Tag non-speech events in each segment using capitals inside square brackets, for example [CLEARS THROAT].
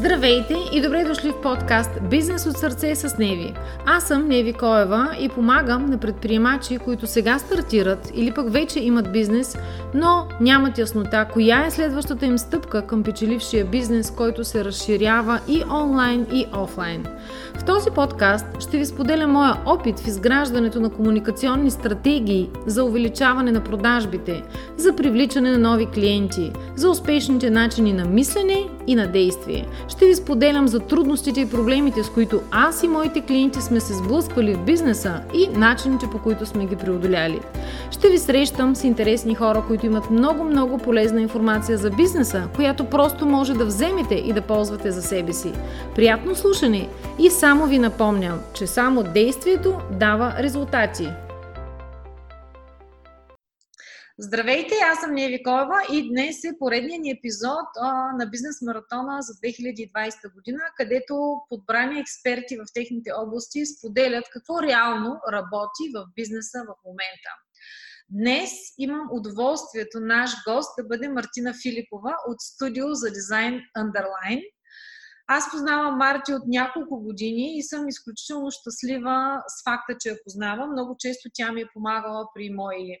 Здравейте и добре дошли в подкаст Бизнес от сърце с Неви. Аз съм Неви Коева и помагам на предприемачи, които сега стартират или пък вече имат бизнес, но нямат яснота коя е следващата им стъпка към печелившия бизнес, който се разширява и онлайн и офлайн. В този подкаст ще ви споделя моя опит в изграждането на комуникационни стратегии за увеличаване на продажбите, за привличане на нови клиенти, за успешните начини на мислене и на действие. Ще ви споделям за трудностите и проблемите, с които аз и моите клиенти сме се сблъсквали в бизнеса и начините по които сме ги преодоляли. Ще ви срещам с интересни хора, които имат много-много полезна информация за бизнеса, която просто може да вземете и да ползвате за себе си. Приятно слушане и само ви напомням, че само действието дава резултати. Здравейте, аз съм Неви Коева и днес е поредният ни епизод а, на бизнес маратона за 2020 година, където подбрани експерти в техните области споделят какво реално работи в бизнеса в момента. Днес имам удоволствието наш гост да бъде Мартина Филипова от студио за дизайн Underline. Аз познавам Марти от няколко години и съм изключително щастлива с факта, че я познавам. Много често тя ми е помагала при мои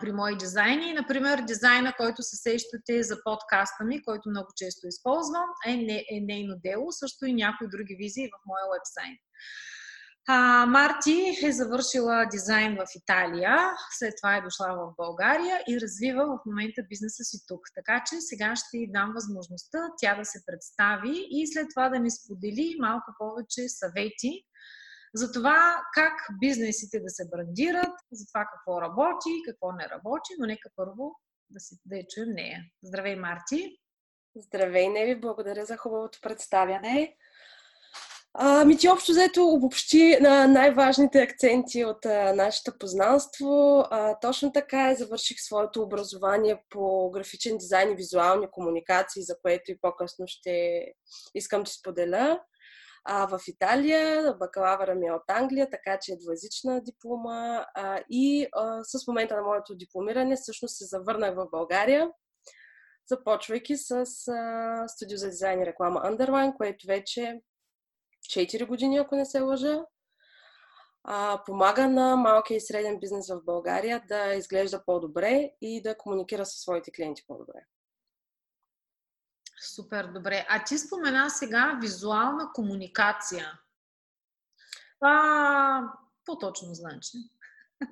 при мои дизайни. Например, дизайна, който се сещате за подкаста ми, който много често използвам, е, не, е нейно дело, също и някои други визии в моя вебсайт. А, Марти е завършила дизайн в Италия, след това е дошла в България и развива в момента бизнеса си тук. Така че сега ще й дам възможността тя да се представи и след това да ни сподели малко повече съвети за това как бизнесите да се брандират, за това какво работи, какво не работи, но нека първо да, си, да я чуем нея. Здравей, Марти! Здравей, Неви! Благодаря за хубавото представяне. Ами ти общо взето обобщи на най-важните акценти от нашето познанство. А, точно така е, завърших своето образование по графичен дизайн и визуални комуникации, за което и по-късно ще искам да споделя. А, в Италия бакалавъра ми е от Англия, така че е двоязична диплома. А, и а, с момента на моето дипломиране всъщност се завърнах в България, започвайки с а, студио за дизайн и реклама Underline, което вече 4 години, ако не се лъжа. А, помага на малкия и среден бизнес в България да изглежда по-добре и да комуникира със своите клиенти по-добре. Супер, добре. А ти спомена сега визуална комуникация. Това по-точно значи? [LAUGHS]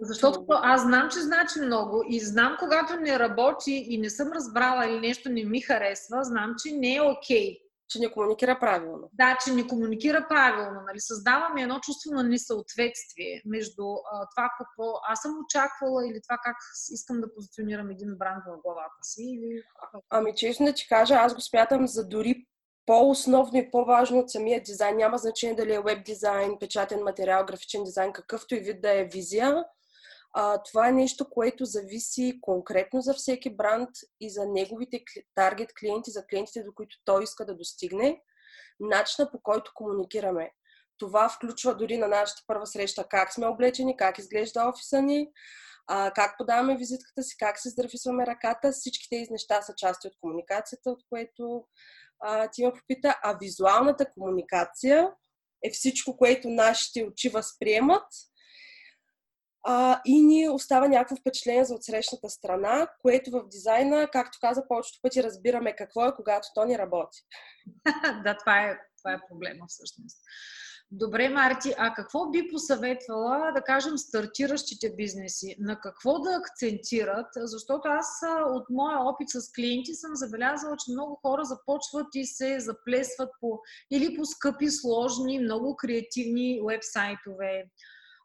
Защото аз знам, че значи много и знам, когато не работи и не съм разбрала или нещо не ми харесва, знам, че не е окей. Okay че не комуникира правилно. Да, че не комуникира правилно. Нали? Създаваме едно чувство на несъответствие между а, това какво аз съм очаквала или това как искам да позиционирам един бранд в главата си. Или... Ами честно да ти кажа, аз го смятам за дори по-основно и по-важно от самия дизайн. Няма значение дали е веб дизайн, печатен материал, графичен дизайн, какъвто и вид да е визия а, това е нещо, което зависи конкретно за всеки бранд и за неговите таргет клиенти, за клиентите, до които той иска да достигне, начина по който комуникираме. Това включва дори на нашата първа среща как сме облечени, как изглежда офиса ни, а, как подаваме визитката си, как се здрависваме ръката. Всички тези неща са части от комуникацията, от което а, ти ме попита. А визуалната комуникация е всичко, което нашите очи възприемат а, и ни остава някакво впечатление за отсрещната страна, което в дизайна, както каза, повечето пъти разбираме какво е, когато то ни работи. [LAUGHS] да, това е, това е проблема всъщност. Добре, Марти, а какво би посъветвала, да кажем, стартиращите бизнеси? На какво да акцентират? Защото аз от моя опит с клиенти съм забелязала, че много хора започват и се заплесват по или по скъпи, сложни, много креативни вебсайтове,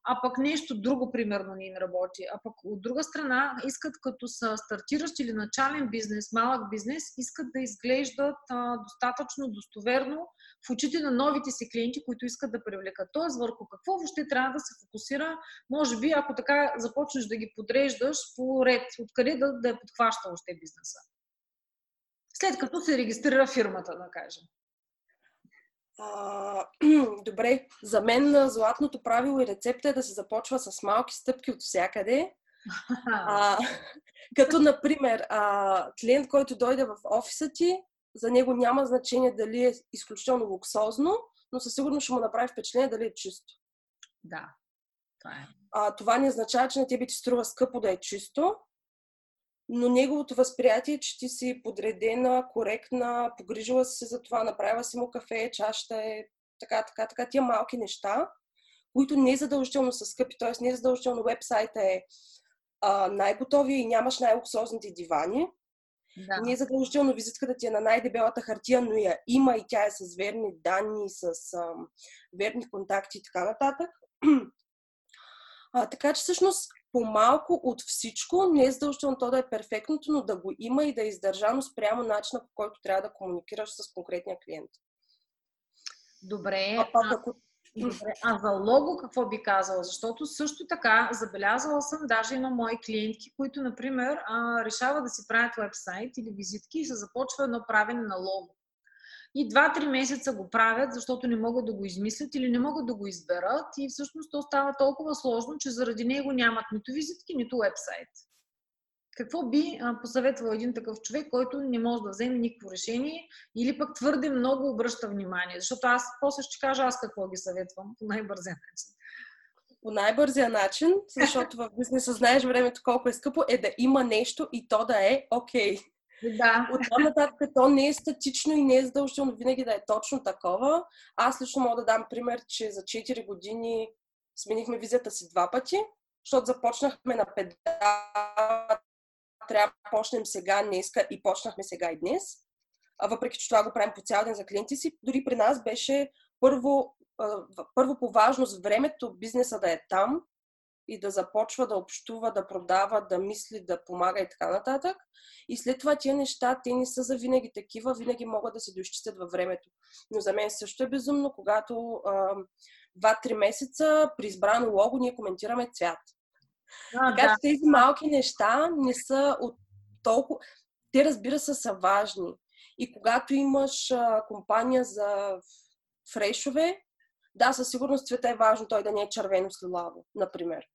а пък нещо друго, примерно, не им работи. А пък от друга страна, искат като са стартиращ или начален бизнес, малък бизнес, искат да изглеждат а, достатъчно достоверно в очите на новите си клиенти, които искат да привлекат. Тоест, върху какво въобще трябва да се фокусира, може би, ако така започнеш да ги подреждаш по ред, откъде да, да я подхваща още бизнеса. След като се регистрира фирмата, да кажем. А, [CLEARS THROAT] добре, за мен златното правило и рецепта е да се започва с малки стъпки от всякъде. [LAUGHS] А, [LAUGHS] като, например, а, клиент, който дойде в офиса ти, за него няма значение дали е изключително луксозно, но със сигурност ще му направи впечатление дали е чисто. Да, това е. А, това не означава, че на тебе ти струва скъпо да е чисто, но неговото възприятие е, че ти си подредена, коректна, погрижила си се за това, направила си му кафе, чашата е така, така, така. Тия малки неща, които не задължително са скъпи, т.е. не задължително вебсайта е а, най-готовия и нямаш най-луксозните дивани. Да. Не е задължително визитката ти е на най-дебелата хартия, но я има и тя е с верни данни, с а, верни контакти и така нататък. [CLEARS THROAT] А, така че всъщност по-малко от всичко, не е задължително то да е перфектното, но да го има и да е издържано спрямо начина по който трябва да комуникираш с конкретния клиент. Добре. А, пак, ако... Добре. А за лого какво би казала? Защото също така забелязала съм, даже има мои клиентки, които, например, решават да си правят вебсайт или визитки и се започва едно правене на лого и 2-3 месеца го правят, защото не могат да го измислят или не могат да го изберат и всъщност то става толкова сложно, че заради него нямат нито визитки, нито вебсайт. Какво би посъветвал един такъв човек, който не може да вземе никакво решение или пък твърде много обръща внимание? Защото аз после ще кажа аз какво ги съветвам по най-бързия начин. По най-бързия начин, защото в бизнеса знаеш времето колко е скъпо, е да има нещо и то да е окей. Okay. Да. От там нататък то не е статично и не е задължително винаги да е точно такова. Аз лично мога да дам пример, че за 4 години сменихме визията си два пъти, защото започнахме на педал, трябва да почнем сега, днеска и почнахме сега и днес. А въпреки, че това го правим по цял ден за клиенти си, дори при нас беше първо, първо по важност времето бизнеса да е там, и да започва да общува, да продава, да мисли, да помага и така нататък. И след това тия неща, те не са за винаги такива, винаги могат да се доизчистят във времето. Но за мен също е безумно, когато а, 2-3 месеца при избрано лого ние коментираме цвят. А, така да. че тези малки неща не са от толкова... Те, разбира се, са важни. И когато имаш а, компания за фрешове, да, със сигурност цвета е важно той да не е червено с лилаво, например.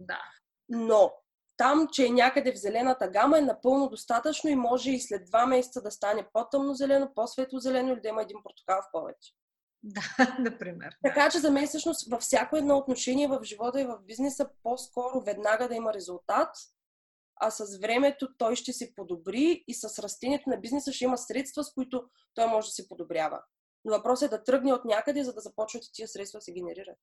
Да. Но там, че е някъде в зелената гама е напълно достатъчно и може и след два месеца да стане по-тъмно зелено, по-светло зелено или да има един портокал в повече. Да, [LAUGHS] например. Така че за мен всъщност във всяко едно отношение в живота и в бизнеса по-скоро веднага да има резултат, а с времето той ще се подобри и с растението на бизнеса ще има средства, с които той може да се подобрява. Но въпросът е да тръгне от някъде, за да започват и тия средства да се генерират.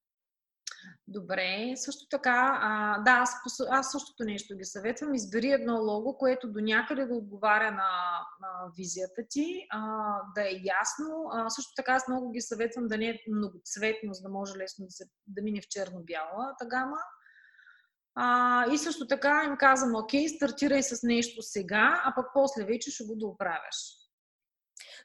Добре, също така, а, да, аз, аз същото нещо ги съветвам. Избери едно лого, което до някъде да отговаря на, на визията ти, а, да е ясно. А, също така аз много ги съветвам да не е многоцветно, за да може лесно да, се, да мине в черно-бяла тагама. А, и също така им казвам, окей, стартирай с нещо сега, а пък после вече ще го дооправяш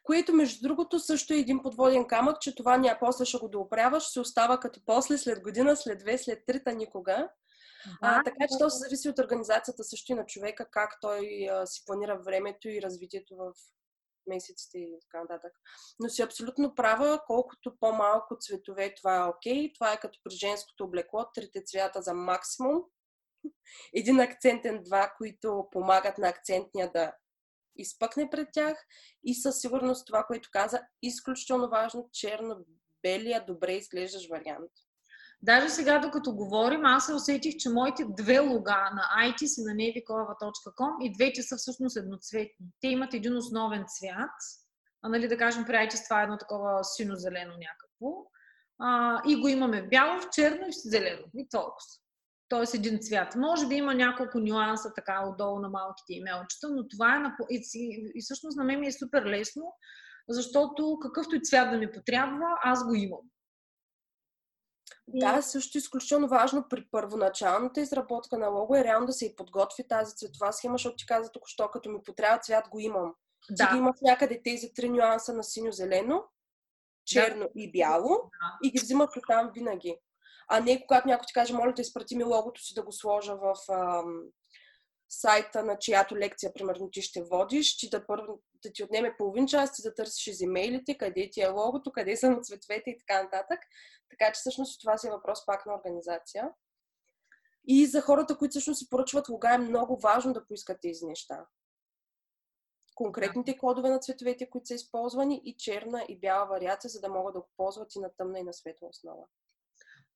което между другото също е един подводен камък, че това няма после ще го доуправяш, ще остава като после, след година, след две, след трета, никога. А, така че то се зависи от организацията също и на човека, как той а, си планира времето и развитието в месеците и така нататък. Но си абсолютно права, колкото по-малко цветове, това е окей. Okay. Това е като при женското облекло, трите цвята за максимум. [LAUGHS] Един акцентен, два, които помагат на акцентния да изпъкне пред тях и със сигурност това, което каза, изключително важно, черно-белия, добре изглеждаш вариант. Даже сега, докато говорим, аз се усетих, че моите две лога на IT са на nevikova.com и двете са всъщност едноцветни. Те имат един основен цвят, а нали да кажем при IT това е едно такова сино-зелено някакво. А, и го имаме в бяло, в черно и в зелено. И толкова т.е. един цвят. Може би има няколко нюанса така отдолу на малките имелчета, но това е на... и, и всъщност на мен ми е супер лесно, защото какъвто и цвят да ми потрябва, аз го имам. Да, също изключително важно при първоначалната изработка на лого е реално да се и подготви тази цветова схема, защото ти каза току-що, като ми потрябва цвят, го имам. Да. Ти ги имаш някъде тези три нюанса на синьо-зелено, черно да. и бяло да. и ги взимаш там винаги а не когато някой ти каже, моля да изпрати ми логото си да го сложа в ам, сайта, на чиято лекция, примерно, ти ще водиш, ти да, първо, да ти отнеме половин час, ти да търсиш из имейлите, къде ти е логото, къде са на цветовете и така нататък. Така че всъщност това си е въпрос пак на организация. И за хората, които всъщност си поръчват лога, е много важно да поискат тези неща. конкретните кодове на цветовете, които са използвани и черна и бяла вариация, за да могат да го ползват и на тъмна и на светла основа.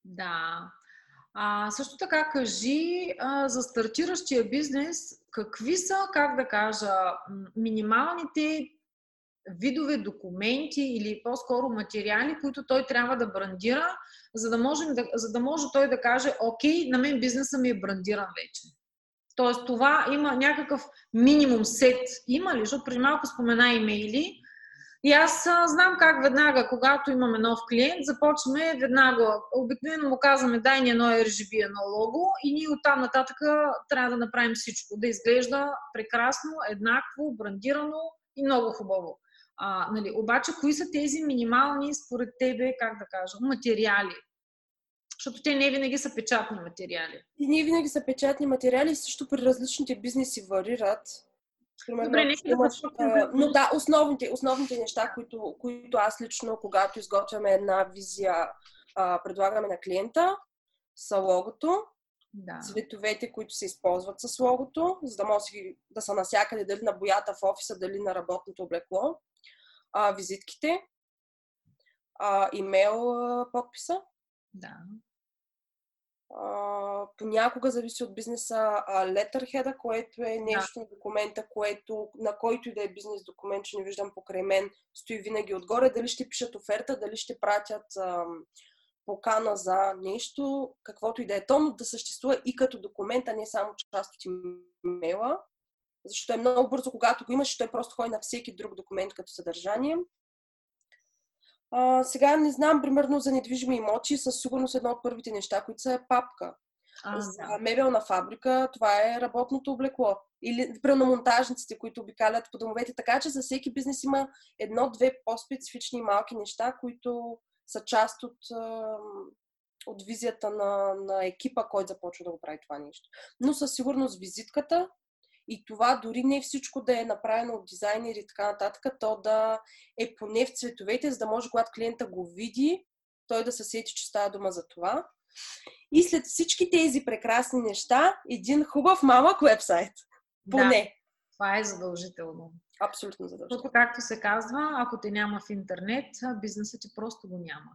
Да. А, също така кажи а, за стартиращия бизнес, какви са, как да кажа, минималните видове документи или по-скоро материали, които той трябва да брандира, за да, можем да, за да може той да каже, окей, на мен бизнеса ми е брандиран вече. Тоест това има някакъв минимум сет. Има ли? Защото преди малко спомена имейли. И аз а, знам как веднага, когато имаме нов клиент, започваме веднага. Обикновено му казваме, дай ни едно RGB, едно лого и ние оттам нататък трябва да направим всичко. Да изглежда прекрасно, еднакво, брандирано и много хубаво. А, нали, обаче, кои са тези минимални, според тебе, как да кажа, материали? Защото те не винаги са печатни материали. И не винаги са печатни материали, също при различните бизнеси варират. Примерно, Добре, нека имаш, да Но да, основните, основните неща, които, които аз лично, когато изготвяме една визия, а, предлагаме на клиента, са логото, да. цветовете, които се използват с логото, за да може да са насякъде, дали на боята в офиса, дали на работното облекло, а, визитките, а, имейл а, подписа. Да. А, понякога зависи от бизнеса а, letterhead което е нещо на документа, което, на който и да е бизнес документ, че не виждам покрай мен, стои винаги отгоре. Дали ще пишат оферта, дали ще пратят а, покана за нещо, каквото и да е то, но да съществува и като документ, а не само част от имейла. Защото е много бързо, когато го имаш, той просто ходи на всеки друг документ като съдържание. А, сега не знам, примерно за недвижими имоти, със сигурност едно от първите неща, които са е папка. А, за да. мебелна фабрика това е работното облекло. Или при монтажниците, които обикалят по домовете. Така че за всеки бизнес има едно-две по-специфични малки неща, които са част от, от визията на, на екипа, който започва да го прави това нещо. Но със сигурност визитката и това дори не всичко да е направено от дизайнери и така нататък, то да е поне в цветовете, за да може, когато клиента го види, той да се сети, че става дума за това. И след всички тези прекрасни неща, един хубав малък вебсайт. Поне. Да, това е задължително. Абсолютно задължително. Защото, както се казва, ако те няма в интернет, бизнесът ти просто го няма.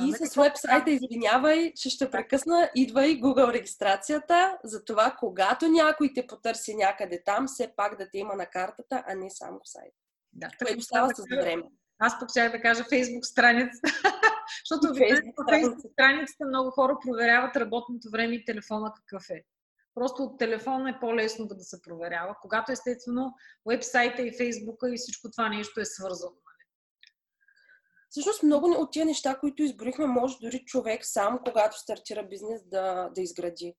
И с вебсайта, извинявай, че ще прекъсна, идва и Google регистрацията, за това когато някой те потърси някъде там, все пак да те има на картата, а не само сайт. Да, което става с време. Аз пък да кажа Facebook страницата, [LAUGHS] защото в Facebook страницата много хора проверяват работното време и телефона какъв е. Просто от телефона е по-лесно да се проверява, когато естествено вебсайта и Фейсбука и всичко това нещо е свързано. Всъщност много от тия неща, които изборихме, може дори човек сам, когато стартира бизнес, да, да изгради.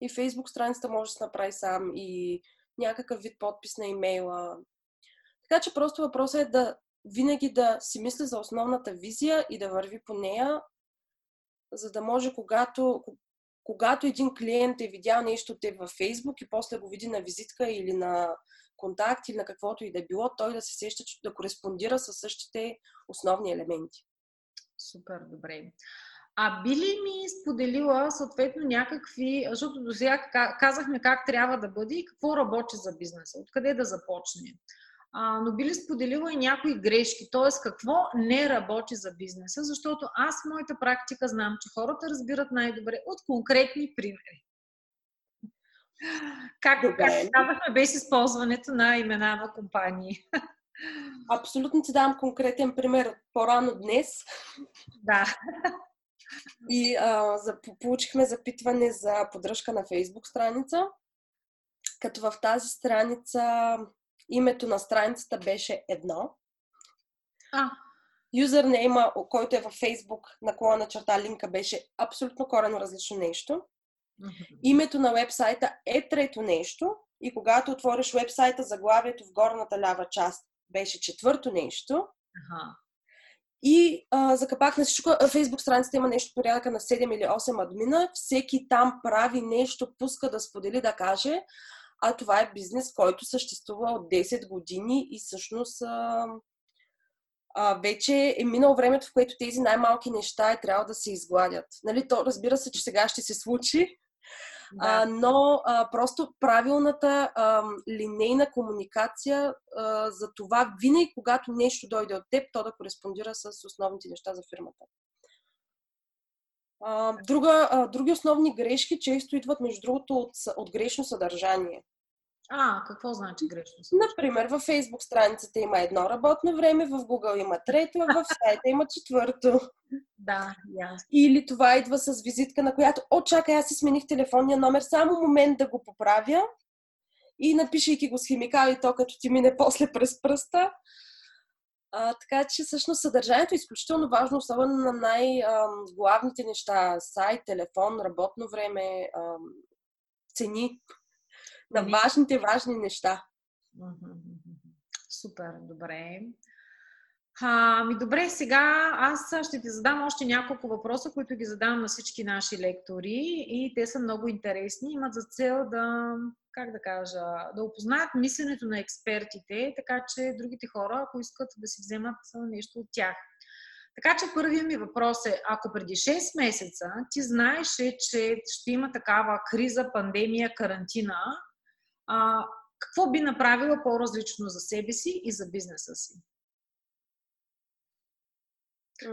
И Фейсбук страницата може да се направи сам, и някакъв вид подпис на имейла. Така че просто въпросът е да винаги да си мисли за основната визия и да върви по нея, за да може когато, когато един клиент е видял нещо от теб във Фейсбук и после го види на визитка или на контакт или на каквото и да било, той да се сеща, да кореспондира с същите основни елементи. Супер, добре. А би ли ми споделила съответно някакви, защото до сега казахме как трябва да бъде и какво работи за бизнеса, откъде да започне. А, но би ли споделила и някои грешки, т.е. какво не работи за бизнеса, защото аз в моята практика знам, че хората разбират най-добре от конкретни примери. Как, как казахме без използването на имена на компании? Абсолютно ти давам конкретен пример по-рано днес. Да. И а, за, получихме запитване за поддръжка на Фейсбук страница, като в тази страница името на страницата беше едно. А. Юзернейма, който е във Фейсбук, наклона черта линка, беше абсолютно корено различно нещо. Името на вебсайта е трето нещо и когато отвориш вебсайта, заглавието в горната лява част беше четвърто нещо. И а, за капак на всичко, Фейсбук страницата има нещо порядъка на 7 или 8 админа. Всеки там прави нещо, пуска да сподели, да каже. А това е бизнес, който съществува от 10 години и всъщност а, а, вече е минало времето, в което тези най-малки неща е трябва да се изгладят. Нали, то разбира се, че сега ще се случи, Да. А, но а, просто правилната а, линейна комуникация а, за това винаги, когато нещо дойде от теб, то да кореспондира с основните неща за фирмата. А, друга, а, други основни грешки често идват, между другото, от, от грешно съдържание. А, какво значи грешно? Например, във Facebook страницата има едно работно време, в Google има трето, в сайта има четвърто. Да, ясно. Или това идва с визитка, на която, о, чакай, аз си смених телефонния номер, само момент да го поправя. И напишейки го с химикали, то като ти мине после през пръста. А, така че всъщност съдържанието е изключително важно, особено на най-главните неща. Сайт, телефон, работно време, цени на важните, важни неща. Супер, добре. Ами добре, сега аз ще ти задам още няколко въпроса, които ги задавам на всички наши лектори и те са много интересни. Имат за цел да, как да кажа, да опознаят мисленето на експертите, така че другите хора, ако искат да си вземат нещо от тях. Така че първият ми въпрос е, ако преди 6 месеца ти знаеше, че ще има такава криза, пандемия, карантина, а, какво би направила по-различно за себе си и за бизнеса си?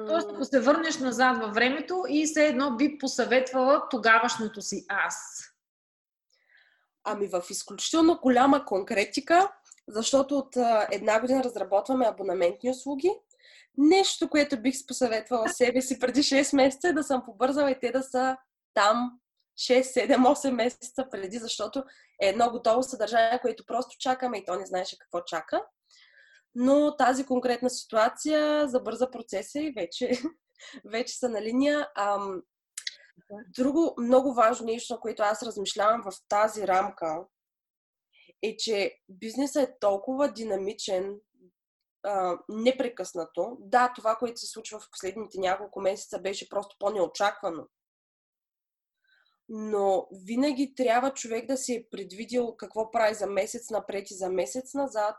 Тоест, ако се върнеш назад във времето и все едно би посъветвала тогавашното си аз. Ами в изключително голяма конкретика, защото от една година разработваме абонаментни услуги. Нещо, което бих посъветвала себе си преди 6 месеца е да съм побързала и те да са там 6, 7, 8 месеца преди, защото е едно готово съдържание, което просто чакаме и то не знаеше какво чака. Но тази конкретна ситуация забърза процеса и вече, [LAUGHS] вече са на линия. Ам, друго много важно нещо, което аз размишлявам в тази рамка, е, че бизнесът е толкова динамичен, а, непрекъснато. Да, това, което се случва в последните няколко месеца, беше просто по-неочаквано но винаги трябва човек да си е предвидил какво прави за месец напред и за месец назад,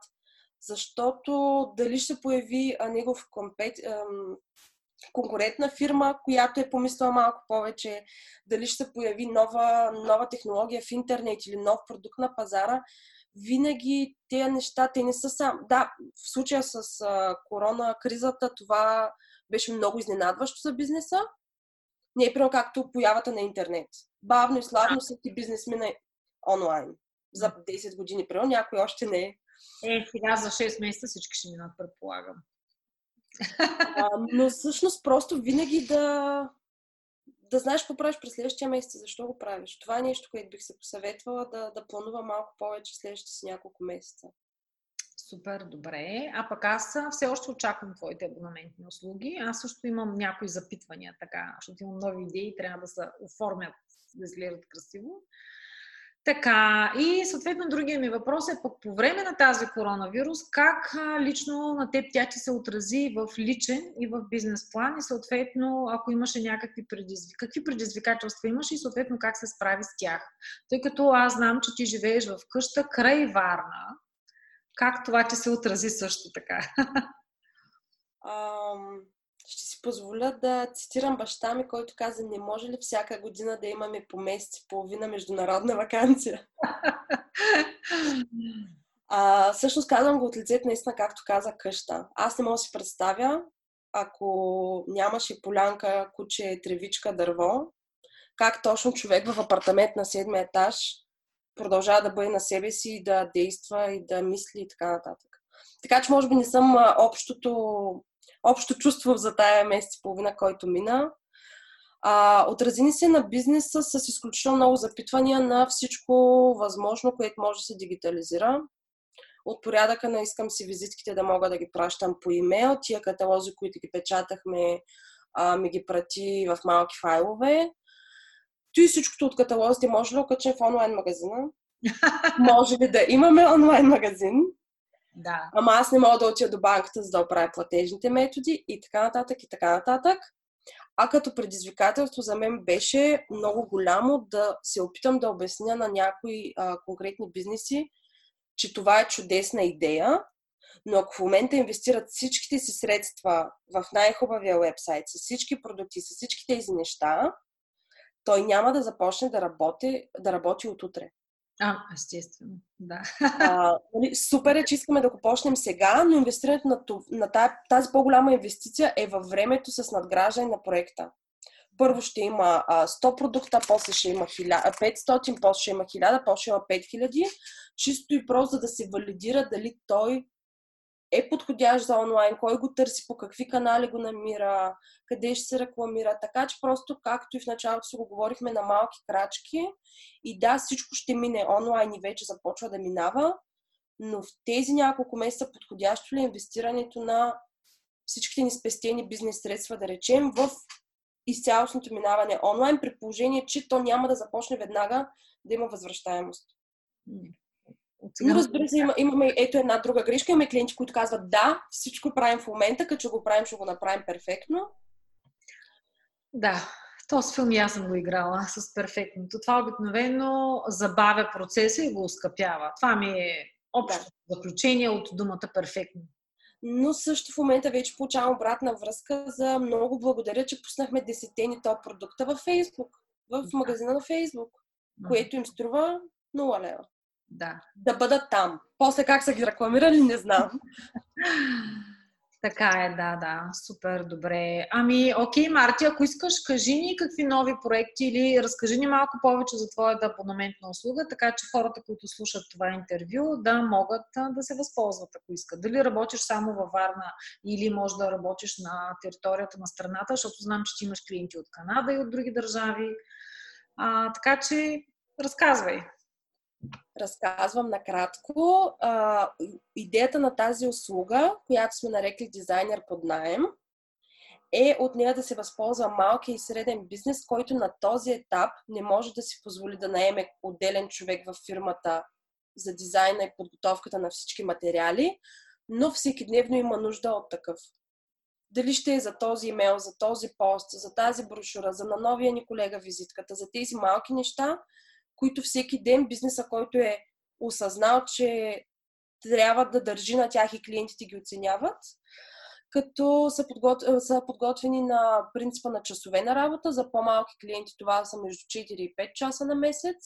защото дали ще появи негов компет, конкурентна фирма, която е помислила малко повече, дали ще появи нова, нова технология в интернет или нов продукт на пазара, винаги тези неща, те не са сам. Да, в случая с а, корона кризата това беше много изненадващо за бизнеса. Не е прямо както появата на интернет бавно и славно всеки бизнес мина онлайн. За 10 години, примерно, някой още не е. Е, сега за 6 месеца всички ще минат, предполагам. А, но всъщност просто винаги да, да знаеш какво правиш през следващия месец, защо го правиш. Това е нещо, което бих се посъветвала да, да планува малко повече следващите си няколко месеца. Супер, добре. А пък аз все още очаквам твоите абонаментни услуги. Аз също имам някои запитвания, така, защото имам нови идеи, трябва да се оформят да изглеждат красиво. Така, и съответно другия ми въпрос е пък по време на тази коронавирус, как лично на теб тя ти се отрази в личен и в бизнес план и съответно ако имаше някакви предизвик... какви предизвикателства имаш и съответно как се справи с тях. Тъй като аз знам, че ти живееш в къща край Варна, как това ти се отрази също така? [LAUGHS] Um, ще си позволя да цитирам баща ми, който каза, не може ли всяка година да имаме по месец и половина международна вакансия? а, всъщност казвам го от лицето наистина, както каза къща. Аз не мога да си представя, ако нямаше полянка, куче, тревичка, дърво, как точно човек в апартамент на седмия етаж продължава да бъде на себе си, да действа и да мисли и така нататък. Така че може би не съм общото общо чувство за тая месец и половина, който мина. А, отрази ни се на бизнеса с изключително много запитвания на всичко възможно, което може да се дигитализира. От порядъка на искам си визитките да мога да ги пращам по имейл. Тия каталози, които ги печатахме, а, ми ги прати в малки файлове. Той всичкото от каталозите може ли да окачим в онлайн магазина? може ли да имаме онлайн магазин? Да. Ама аз не мога да отида до банката, за да оправя платежните методи и така нататък и така нататък. А като предизвикателство за мен беше много голямо да се опитам да обясня на някои а, конкретни бизнеси, че това е чудесна идея, но ако в момента инвестират всичките си средства в най-хубавия вебсайт, с всички продукти, с всички тези неща, той няма да започне да работи, да работи от утре. А, естествено, да. А, нали, супер е, че искаме да го почнем сега, но инвестирането на, на тази, тази по-голяма инвестиция е във времето с надграждане на проекта. Първо ще има а, 100 продукта, после ще има 1000, 500, после ще има 1000, после ще има 5000, чисто и просто за да се валидира дали той е подходящ за онлайн, кой го търси, по какви канали го намира, къде ще се рекламира. Така че просто, както и в началото си го говорихме на малки крачки, и да, всичко ще мине онлайн и вече започва да минава, но в тези няколко месеца подходящо ли е инвестирането на всичките ни спестени бизнес средства, да речем, в изцялостното минаване онлайн, при положение, че то няма да започне веднага да има възвръщаемост. Но разбира се, има, имаме ето една друга грешка. Имаме клиенти, които казват да, всичко правим в момента, като го правим, ще го направим перфектно. Да, този филм аз съм го играла с перфектното. Това обикновено забавя процеса и го ускъпява. Това ми е общо да. заключение от думата перфектно. Но също в момента вече получавам обратна връзка за много благодаря, че пуснахме десетени топ продукта във Фейсбук, в магазина на Фейсбук, което им струва 0 лева. Да. Да бъдат там. После как са ги рекламирали, не знам. [LAUGHS] Така е, да, да. Супер, добре. Ами, окей, Марти, ако искаш, кажи ни какви нови проекти или разкажи ни малко повече за твоята абонаментна услуга, така че хората, които слушат това интервю, да могат да се възползват, ако искат. Дали работиш само във Варна или може да работиш на територията на страната, защото знам, че ти имаш клиенти от Канада и от други държави. А, така че, разказвай разказвам накратко. А, идеята на тази услуга, която сме нарекли дизайнер под найем, е от нея да се възползва малкия и среден бизнес, който на този етап не може да си позволи да наеме отделен човек в фирмата за дизайна и подготовката на всички материали, но всеки дневно има нужда от такъв. Дали ще е за този имейл, за този пост, за тази брошура, за на новия ни колега визитката, за тези малки неща, които всеки ден бизнеса, който е осъзнал, че трябва да държи на тях и клиентите ги оценяват, като са, подгот... са подготвени на принципа на часове на работа. За по-малки клиенти това са между 4 и 5 часа на месец.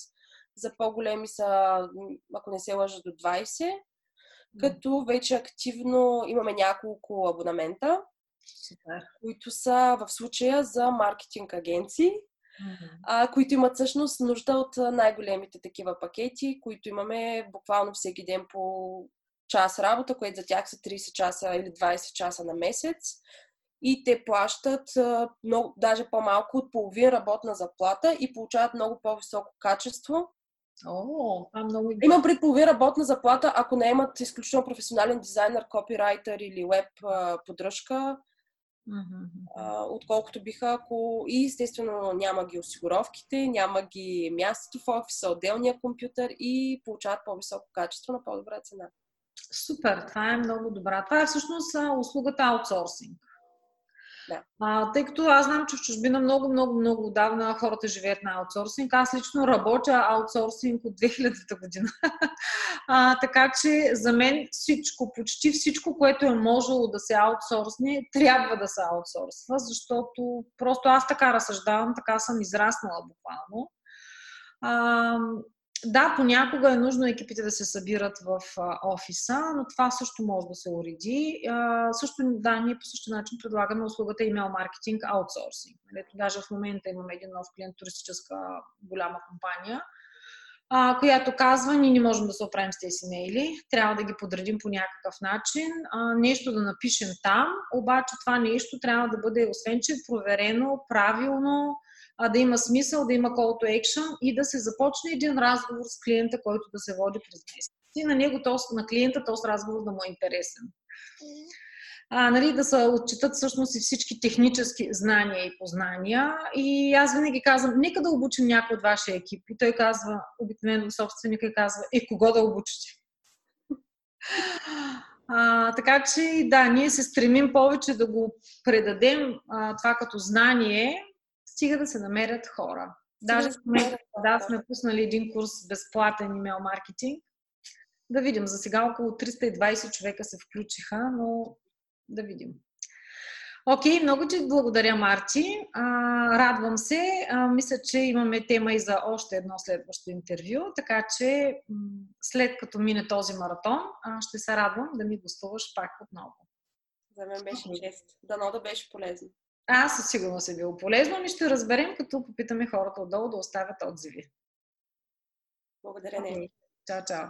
За по-големи са, ако не се лъжа, до 20. Като вече активно имаме няколко абонамента, Супер. които са в случая за маркетинг агенции. А, които имат всъщност нужда от най-големите такива пакети, които имаме буквално всеки ден по час работа, което за тях са 30 часа или 20 часа на месец. И те плащат много, даже по-малко от половин работна заплата и получават много по-високо качество. О, това много Има пред половин работна заплата, ако не имат изключително професионален дизайнер, копирайтер или веб поддръжка, отколкото биха, ако и естествено няма ги осигуровките, няма ги мястото в офиса, отделния компютър и получават по-високо качество на по-добра цена. Супер, това е много добра. Това е всъщност услугата аутсорсинг. Да. А, тъй като аз знам, че в чужбина много, много, много отдавна хората живеят на аутсорсинг. Аз лично работя аутсорсинг от 2000-та година. [LAUGHS] а, така че за мен всичко, почти всичко, което е можело да се аутсорсне, трябва да се аутсорсва, защото просто аз така разсъждавам, така съм израснала буквално. А, да, понякога е нужно екипите да се събират в офиса, но това също може да се уреди. Също, да, ние по същия начин предлагаме услугата email маркетинг аутсорсинг. Нали, даже в момента имаме един нов клиент, туристическа голяма компания, която казва, ние не можем да се оправим с тези имейли, трябва да ги подредим по някакъв начин, нещо да напишем там, обаче това нещо трябва да бъде, освен че проверено, правилно, а, да има смисъл, да има call to action и да се започне един разговор с клиента, който да се води през месец. И на него, на клиента, този разговор да му е интересен. А, нали, да се отчитат всъщност и всички технически знания и познания. И аз винаги казвам, нека да обучим някой от вашия екип. И той казва, обикновено собственика казва, е, кого да обучите? [LAUGHS] А, така че, да, ние се стремим повече да го предадем а, това като знание, стига да се намерят хора. Даже сме, да, сме пуснали един курс безплатен имейл маркетинг. Да видим, за сега около 320 човека се включиха, но да видим. Окей, okay, много ти благодаря, Марти. А, радвам се. А, мисля, че имаме тема и за още едно следващо интервю, така че м- след като мине този маратон, а, ще се радвам да ми гостуваш пак отново. За мен беше чест. Дано да беше полезно. Аз със сигурност е било полезно, ми ще разберем, като попитаме хората отдолу да оставят отзиви. Благодаря, okay. Чао, чао.